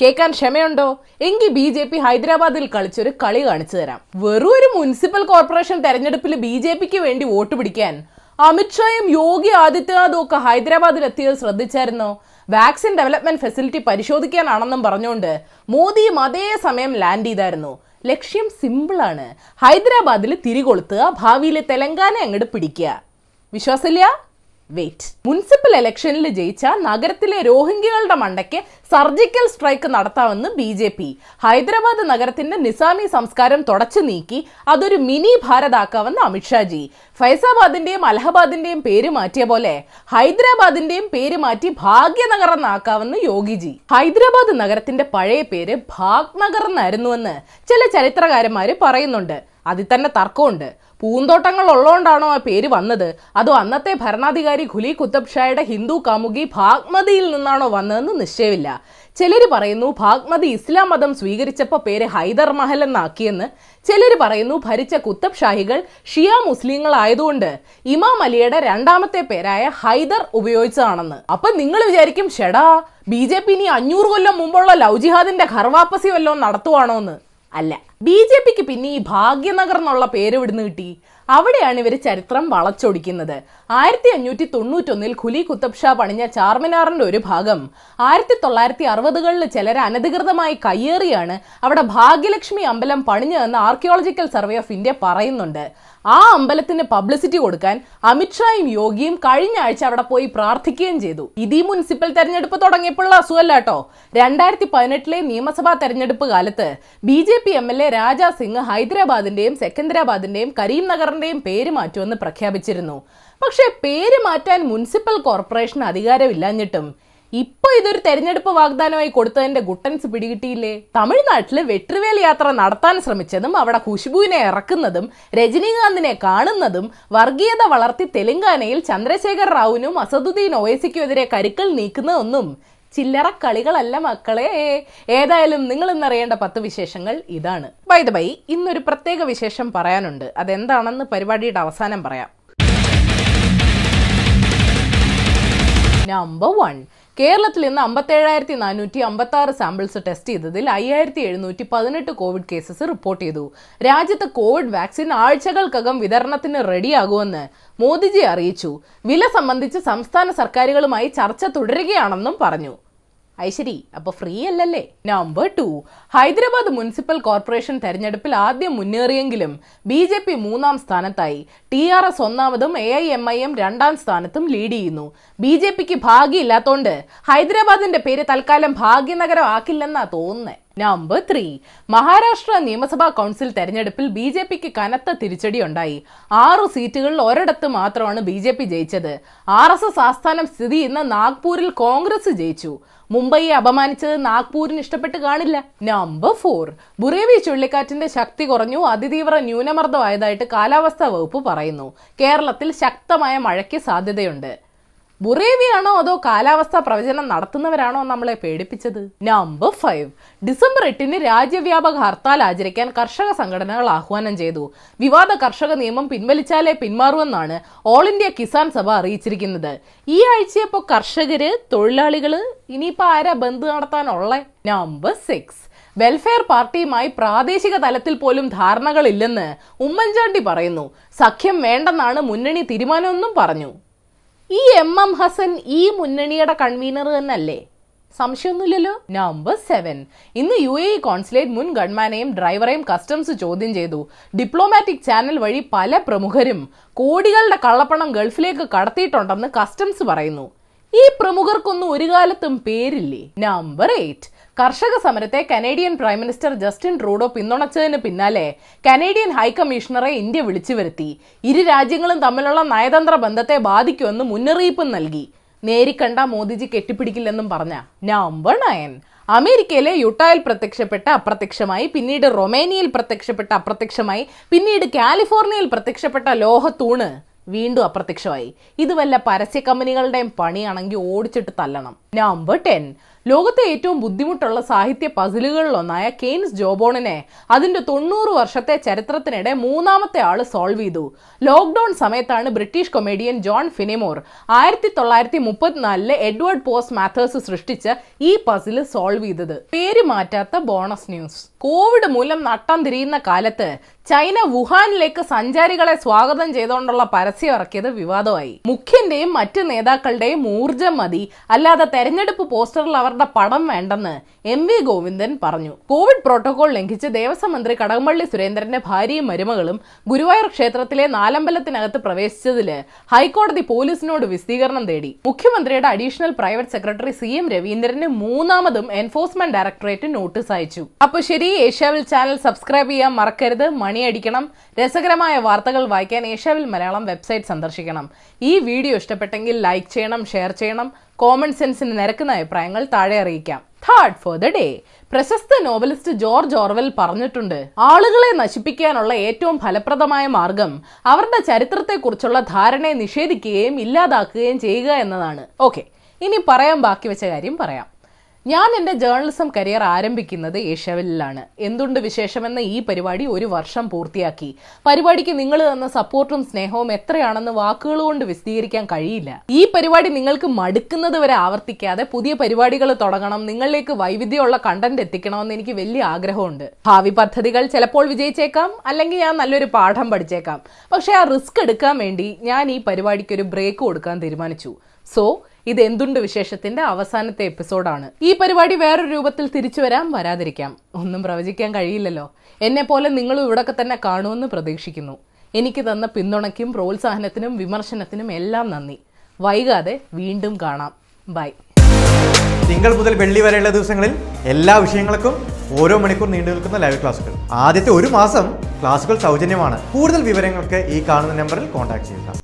കേൾക്കാൻ ക്ഷമയുണ്ടോ? എങ്കിൽ B J P ഹൈദരാബാദിൽ കളിച്ചൊരു കളി കാണിച്ചു തരാം. വെറും ഒരു മുനിസിപ്പൽ കോർപ്പറേഷൻ തെരഞ്ഞെടുപ്പിൽ ബി ജെ പിക്ക് വേണ്ടി വോട്ട് പിടിക്കാൻ അമിത്ഷായും യോഗി ആദിത്യനാഥും ഒക്കെ ഹൈദരാബാദിൽ എത്തിയത് ശ്രദ്ധിച്ചായിരുന്നോ? വാക്സിൻ ഡെവലപ്മെന്റ് ഫെസിലിറ്റി പരിശോധിക്കാനാണെന്നും പറഞ്ഞുകൊണ്ട് മോദിയും അതേ സമയം ലാൻഡ് ചെയ്തായിരുന്നു. ലക്ഷ്യം സിമ്പിളാണ്. ഹൈദരാബാദിൽ തിരികൊളുത്തുക ഭാവിയിലെ തെലങ്കാന അങ്ങോട്ട് പിടിക്കുക. വിശ്വാസമില്ല? വെയിറ്റ് മുനിസിപ്പൽ ഇലക്ഷനിൽ ജയിച്ച നഗരത്തിലെ രോഹിംഗ്യകളുടെ മണ്ടയ്ക്ക് സർജിക്കൽ സ്ട്രൈക്ക് നടത്താമെന്ന് ബി ജെ പി ഹൈദരാബാദ് നഗരത്തിന്റെ നിസാമി സംസ്കാരം തുടച്ചു നീക്കി അതൊരു മിനി ഭാരതാക്കാമെന്ന് അമിത്ഷാജി ഫൈസാബാദിന്റെയും അലഹബാദിന്റെയും പേര് മാറ്റിയ പോലെ ഹൈദരാബാദിന്റെയും പേര് മാറ്റി ഭാഗ്യനഗർ എന്നാക്കാമെന്ന് യോഗിജി ഹൈദരാബാദ് നഗരത്തിന്റെ പഴയ പേര് ഭാഗ്നഗർ എന്നായിരുന്നുവെന്ന് ചില ചരിത്രകാരന്മാര് പറയുന്നുണ്ട്. അതിൽ തന്നെ തർക്കമുണ്ട്. പൂന്തോട്ടങ്ങൾ ഉള്ളതുകൊണ്ടാണോ ആ പേര് വന്നത്? അതോ അന്നത്തെ ഭരണാധികാരി ഖുലി കുത്തബ് ഷായുടെ ഹിന്ദു കാമുകി ഭാഗ്മതിയിൽ നിന്നാണോ വന്നതെന്ന് നിശ്ചയമില്ല. ചിലര് പറയുന്നു ഭാഗ്മതി ഇസ്ലാം മതം സ്വീകരിച്ചപ്പോൾ പേര് ഹൈദർ മഹൽ എന്നാക്കിയെന്ന്. ചിലര് പറയുന്നു ഭരിച്ച കുത്തബ് ഷാഹികൾ ഷിയ മുസ്ലിങ്ങളായതുകൊണ്ട് ഇമാം അലിയുടെ രണ്ടാമത്തെ പേരായ ഹൈദർ ഉപയോഗിച്ചതാണെന്ന്. അപ്പൊ നിങ്ങൾ വിചാരിക്കും ഷെടാ ബി ജെ പി ഇനി അഞ്ഞൂറ് കൊല്ലം മുമ്പുള്ള ലൗജിഹാദിന്റെ ജിഹാദിന്റെ ഘർവാപ്പസി വല്ലതും നടത്തുവാണോ എന്ന് അല്ല. ബി ജെ പിക്ക് പിന്നെ ഈ ഭാഗ്യനഗർ എന്നുള്ള പേര് ഇവിടുന്ന് കിട്ടി? അവിടെയാണ് ഇവർ ചരിത്രം വളച്ചൊടിക്കുന്നത്. ആയിരത്തി അഞ്ഞൂറ്റി തൊണ്ണൂറ്റൊന്നിൽ ഖുലി കുത്തബ് ഷാ പണിഞ്ഞ ചാർമിനാറിന്റെ ഒരു ഭാഗം. ആയിരത്തി തൊള്ളായിരത്തി അറുപതുകളിൽ ചിലർ അനധികൃതമായി കയ്യേറിയാണ് അവിടെ ഭാഗ്യലക്ഷ്മി അമ്പലം പണിഞ്ഞതെന്ന് ആർക്കിയോളജിക്കൽ സർവേ ഓഫ് ഇന്ത്യ പറയുന്നുണ്ട്. ആ അമ്പലത്തിന് പബ്ലിസിറ്റി കൊടുക്കാൻ അമിത്ഷായും യോഗിയും കഴിഞ്ഞ ആഴ്ച അവിടെ പോയി പ്രാർത്ഥിക്കുകയും ചെയ്തു. ഇത് മുനിസിപ്പൽ തെരഞ്ഞെടുപ്പ് തുടങ്ങിയപ്പോഴുള്ള അസുഖല്ല കേട്ടോ രണ്ടായിരത്തി പതിനെട്ടിലെ നിയമസഭാ തെരഞ്ഞെടുപ്പ് കാലത്ത് B J P M L A Raja Singh ഹൈദരാബാദിന്റെയും സെക്കന്ദരാബാദിന്റെയും കരീംനഗറിന്റെയും പേര് മാറ്റുമെന്ന് പ്രഖ്യാപിച്ചിരുന്നു. പക്ഷേ പേര് മാറ്റാൻ മുനിസിപ്പൽ കോർപ്പറേഷന് അധികാരമില്ലാഞ്ഞിട്ടും ഇപ്പൊ ഇതൊരു തെരഞ്ഞെടുപ്പ് വാഗ്ദാനമായി കൊടുത്തതിന്റെ ഗുട്ടൻസ് പിടികിട്ടിയില്ലേ? തമിഴ്നാട്ടിൽ വെട്രിവേൽ യാത്ര നടത്താൻ ശ്രമിച്ചതും അവിടെ ഖുഷ്ബുവിനെ ഇറക്കുന്നതും രജനീകാന്തിനെ കാണുന്നതും വർഗീയത വളർത്തി തെലങ്കാനയിൽ ചന്ദ്രശേഖർ റാവുവിനും അസദുദ്ദീൻ ഒവൈസിക്കും എതിരെ കരുക്കൾ നീക്കുന്നതൊന്നും ചില്ലറ കളികളല്ല മക്കളെ. ഏതായാലും നിങ്ങൾ ഇന്നറിയേണ്ട പത്ത് വിശേഷങ്ങൾ ഇതാണ്. ബൈ ദ ബൈ ഇന്നൊരു പ്രത്യേക വിശേഷം പറയാനുണ്ട്. അതെന്താണെന്ന് പരിപാടിയുടെ അവസാനം പറയാം. നമ്പർ വൺ കേരളത്തിൽ ഇന്ന് അമ്പത്തേഴായിരത്തി നാനൂറ്റി അമ്പത്തി ആറ് സാമ്പിൾസ് ടെസ്റ്റ് ചെയ്തതിൽ അയ്യായിരത്തി എഴുന്നൂറ്റി പതിനെട്ട് കോവിഡ് കേസസ് റിപ്പോർട്ട് ചെയ്തു. രാജ്യത്ത് കോവിഡ് വാക്സിൻ ആഴ്ചകൾക്കകം വിതരണത്തിന് റെഡിയാകുമെന്ന് മോദിജി അറിയിച്ചു. വില സംബന്ധിച്ച് സംസ്ഥാന സർക്കാരുകളുമായി ചർച്ച തുടരുകയാണെന്നും പറഞ്ഞു. ഐശ്വരി അപ്പൊ ഫ്രീ അല്ലല്ലേ? Number two Hyderabad municipal corporation തെരഞ്ഞെടുപ്പിൽ ആദ്യം മുന്നേറിയെങ്കിലും ബി ജെ പി മൂന്നാം സ്ഥാനത്തായി. T R S ഒന്നാമതും A I M I M രണ്ടാം സ്ഥാനത്തും ലീഡ് ചെയ്യുന്നു. ബി ജെ പിക്ക് ഭാഗ്യമില്ലാത്തോണ്ട് ഹൈദരാബാദിന്റെ പേര് തൽക്കാലം ഭാഗ്യനഗരം ആക്കില്ലെന്നാ തോന്നുന്നേ. നമ്പർ ത്രീ മഹാരാഷ്ട്ര നിയമസഭാ കൗൺസിൽ തെരഞ്ഞെടുപ്പിൽ ബി ജെ പിക്ക് കനത്ത തിരിച്ചടി ഉണ്ടായി. ആറു സീറ്റുകളിൽ ഒരിടത്ത് മാത്രമാണ് ബി ജെ പി ജയിച്ചത്. ആർ എസ് എസ് ആസ്ഥാനം സ്ഥിതി ചെയ്യുന്ന നാഗ്പൂരിൽ കോൺഗ്രസ് ജയിച്ചു. മുംബൈയെ അപമാനിച്ചത് നാഗ്പൂരിന് ഇഷ്ടപ്പെട്ട് കാണില്ല. നമ്പർ ഫോർ ബുറേവി ചുഴലിക്കാറ്റിന്റെ ശക്തി കുറഞ്ഞു. അതിതീവ്ര ന്യൂനമർദ്ദമായതായിട്ട് കാലാവസ്ഥാ വകുപ്പ് പറയുന്നു. കേരളത്തിൽ ശക്തമായ മഴയ്ക്ക് സാധ്യതയുണ്ട്. ബുറേവിയാണോ അതോ കാലാവസ്ഥാ പ്രവചനം നടത്തുന്നവരാണോ നമ്മളെ പേടിപ്പിച്ചത്? നമ്പർ ഫൈവ് ഡിസംബർ എട്ടിന് രാജ്യവ്യാപക ഹർത്താൽ ആചരിക്കാൻ കർഷക സംഘടനകൾ ആഹ്വാനം ചെയ്തു. വിവാദ കർഷക നിയമം പിൻവലിച്ചാലേ പിന്മാറുമെന്നാണ് ഓൾ ഇന്ത്യ കിസാൻ സഭ അറിയിച്ചിരിക്കുന്നത്. ഈ ആഴ്ചയപ്പോ കർഷകര് തൊഴിലാളികൾ ഇനിയിപ്പോ ആരാ ബന്ദ് നടത്താനുള്ള? നമ്പർ സിക്സ് വെൽഫെയർ പാർട്ടിയുമായി പ്രാദേശിക തലത്തിൽ പോലും ധാരണകളില്ലെന്ന് ഉമ്മൻചാണ്ടി പറയുന്നു. സഖ്യം വേണ്ടെന്നാണ് മുന്നണി തീരുമാനമെന്നും പറഞ്ഞു. ഈ എം എം ഹസൻ ഈ മുന്നണിയുടെ കൺവീനർ തന്നെയല്ലേ? സംശയമൊന്നുമില്ലല്ലോ. നമ്പർ സെവൻ ഇന്ന് യു എ കോൺസുലേറ്റ് മുൻ ഗൺമാനെയും ഡ്രൈവറെയും കസ്റ്റംസ് ചോദ്യം ചെയ്തു. ഡിപ്ലോമാറ്റിക് ചാനൽ വഴി പല പ്രമുഖരും കോടികളുടെ കള്ളപ്പണം ഗൾഫിലേക്ക് കടത്തിയിട്ടുണ്ടെന്ന് കസ്റ്റംസ് പറയുന്നു. ഈ പ്രമുഖർക്കൊന്നും ഒരു കാലത്തും പേരില്ലേ? നമ്പർ എയ്റ്റ് കർഷക സമരത്തെ Canadian prime minister Justin Trudeau പിന്തുണച്ചതിന് പിന്നാലെ കനേഡിയൻ ഹൈക്കമ്മീഷണറെ ഇന്ത്യ വിളിച്ചു വരുത്തി ഇരു രാജ്യങ്ങളും തമ്മിലുള്ള നയതന്ത്ര ബന്ധത്തെ ബാധിക്കുമെന്ന് മുന്നറിയിപ്പും നൽകി. നേരിക്കണ്ട മോദിജി കെട്ടിപ്പിടിക്കില്ലെന്നും പറഞ്ഞ നമ്പർ നയൻ. അമേരിക്കയിലെ യുട്ടായിൽ പ്രത്യക്ഷപ്പെട്ട അപ്രത്യക്ഷമായി പിന്നീട് റൊമേനിയയിൽ പ്രത്യക്ഷപ്പെട്ട അപ്രത്യക്ഷമായി പിന്നീട് കാലിഫോർണിയയിൽ പ്രത്യക്ഷപ്പെട്ട ലോഹത്തൂണ് വീണ്ടും അപ്രത്യക്ഷമായി. ഇത് വല്ല പരസ്യ കമ്പനികളുടെയും പണിയാണെങ്കിൽ ഓടിച്ചിട്ട് തല്ലണം. Number ten. ലോകത്തെ ഏറ്റവും ബുദ്ധിമുട്ടുള്ള സാഹിത്യ പസിലുകളിലൊന്നായ കെയ്ൻസ് ജോബോണിനെ അതിന്റെ തൊണ്ണൂറ് വർഷത്തെ ചരിത്രത്തിനിടെ മൂന്നാമത്തെ ആൾ സോൾവ് ചെയ്തു. ലോക്ക്ഡൌൺ സമയത്താണ് ബ്രിട്ടീഷ് കൊമേഡിയൻ ജോൺ ഫിനിമോർ ആയിരത്തി തൊള്ളായിരത്തി മുപ്പത്തിനാലിൽ എഡ്വേർഡ് പോസ് മാത്തേഴ്സ് സൃഷ്ടിച്ച ഈ പസിൽ സോൾവ് ചെയ്തത്. പേര് മാറ്റാത്ത ബോണസ് ന്യൂസ്. കോവിഡ് മൂലം നട്ടം തിരിയുന്ന കാലത്ത് ചൈന വുഹാനിലേക്ക് സഞ്ചാരികളെ സ്വാഗതം ചെയ്തുകൊണ്ടുള്ള പരസ്യം ഇറക്കിയത് വിവാദമായി. മുഖ്യന്റെയും മറ്റ് നേതാക്കളുടെയും ഊർജം മതി. അല്ലാതെ തെരഞ്ഞെടുപ്പ് പോസ്റ്ററിൽ അവരുടെ പണം വേണ്ടെന്ന് എം വി ഗോവിന്ദൻ പറഞ്ഞു. കോവിഡ് പ്രോട്ടോകോൾ ലംഘിച്ച് ദേവസ്വം മന്ത്രി കടകംപള്ളി സുരേന്ദ്രന്റെ ഭാര്യയും മരുമകളും ഗുരുവായൂർ ക്ഷേത്രത്തിലെ നാലമ്പലത്തിനകത്ത് പ്രവേശിച്ചതിൽ ഹൈക്കോടതി പോലീസിനോട് വിശദീകരണം തേടി. മുഖ്യമന്ത്രിയുടെ additional private secretary C M രവീന്ദ്രന് മൂന്നാമതും എൻഫോഴ്സ്മെന്റ് ഡയറക്ടറേറ്റ് നോട്ടീസ് അയച്ചു. അപ്പൊ ശരി ഏഷ്യാവിൽ ചാനൽ സബ്സ്ക്രൈബ് ചെയ്യാൻ മറക്കരുത് മണിയടിക്കണം. രസകരമായ വാർത്തകൾ വായിക്കാൻ ഏഷ്യാവിൽ മലയാളം വെബ്സൈറ്റ് സന്ദർശിക്കണം. ഈ വീഡിയോ ഇഷ്ടപ്പെട്ടെങ്കിൽ ലൈക്ക് ചെയ്യണം ഷെയർ ചെയ്യണം. കോമൺ സെൻസിന് നിരക്കുന്ന അഭിപ്രായങ്ങൾ താഴെ അറിയിക്കാം. തേർഡ് ഫോർ ദ ഡേ പ്രശസ്ത നോവലിസ്റ്റ് ജോർജ് ഓർവെൽ പറഞ്ഞിട്ടുണ്ട് ആളുകളെ നശിപ്പിക്കാനുള്ള ഏറ്റവും ഫലപ്രദമായ മാർഗം അവരുടെ ചരിത്രത്തെക്കുറിച്ചുള്ള ധാരണയെ നിഷേധിക്കുകയും ഇല്ലാതാക്കുകയും ചെയ്യുക എന്നതാണ്. ഓക്കെ ഇനി പറയാൻ ബാക്കി വെച്ച കാര്യം പറയാം. ഞാൻ എന്റെ ജേർണലിസം കരിയർ ആരംഭിക്കുന്നത് ഏഷ്യാവിലാണ്. എന്തുണ്ട് വിശേഷമെന്ന ഈ പരിപാടി ഒരു വർഷം പൂർത്തിയാക്കി. പരിപാടിക്ക് നിങ്ങൾ തന്ന സപ്പോർട്ടും സ്നേഹവും എത്രയാണെന്ന് വാക്കുകൾ കൊണ്ട് വിശദീകരിക്കാൻ കഴിയില്ല. ഈ പരിപാടി നിങ്ങൾക്ക് മടുക്കുന്നത് വരെ ആവർത്തിക്കാതെ പുതിയ പരിപാടികൾ തുടങ്ങണം നിങ്ങളിലേക്ക് വൈവിധ്യമുള്ള കണ്ടന്റ് എത്തിക്കണമെന്ന് എനിക്ക് വലിയ ആഗ്രഹമുണ്ട്. ഭാവി പദ്ധതികൾ ചിലപ്പോൾ വിജയിച്ചേക്കാം അല്ലെങ്കിൽ ഞാൻ നല്ലൊരു പാഠം പഠിച്ചേക്കാം. പക്ഷേ ആ റിസ്ക് എടുക്കാൻ വേണ്ടി ഞാൻ ഈ പരിപാടിക്ക് ഒരു ബ്രേക്ക് കൊടുക്കാൻ തീരുമാനിച്ചു. സോ ഇത് എന്തുണ്ട് വിശേഷത്തിന്റെ അവസാനത്തെ എപ്പിസോഡാണ്. ഈ പരിപാടി വേറൊരു രൂപത്തിൽ തിരിച്ചു വരാം വരാതിരിക്കാം. ഒന്നും പ്രവചിക്കാൻ കഴിയില്ലല്ലോ. എന്നെ പോലെ നിങ്ങളും ഇവിടൊക്കെ തന്നെ കാണുമെന്ന് പ്രതീക്ഷിക്കുന്നു. എനിക്ക് തന്ന പിന്തുണയ്ക്കും പ്രോത്സാഹനത്തിനും വിമർശനത്തിനും എല്ലാം നന്ദി. വൈകാതെ വീണ്ടും കാണാം. ബൈ. തിങ്കൾ മുതൽ വെള്ളി വരെയുള്ള ദിവസങ്ങളിൽ എല്ലാ വിഷയങ്ങൾക്കും ഓരോ മണിക്കൂർ നീണ്ടു നിൽക്കുന്ന ലൈവ് ക്ലാസുകൾ. ആദ്യത്തെ ഒരു മാസം ക്ലാസുകൾ സൗജന്യമാണ്. കൂടുതൽ വിവരങ്ങൾക്ക് ഈ കാണുന്ന നമ്പറിൽ കോൺടാക്ട് ചെയ്യുക.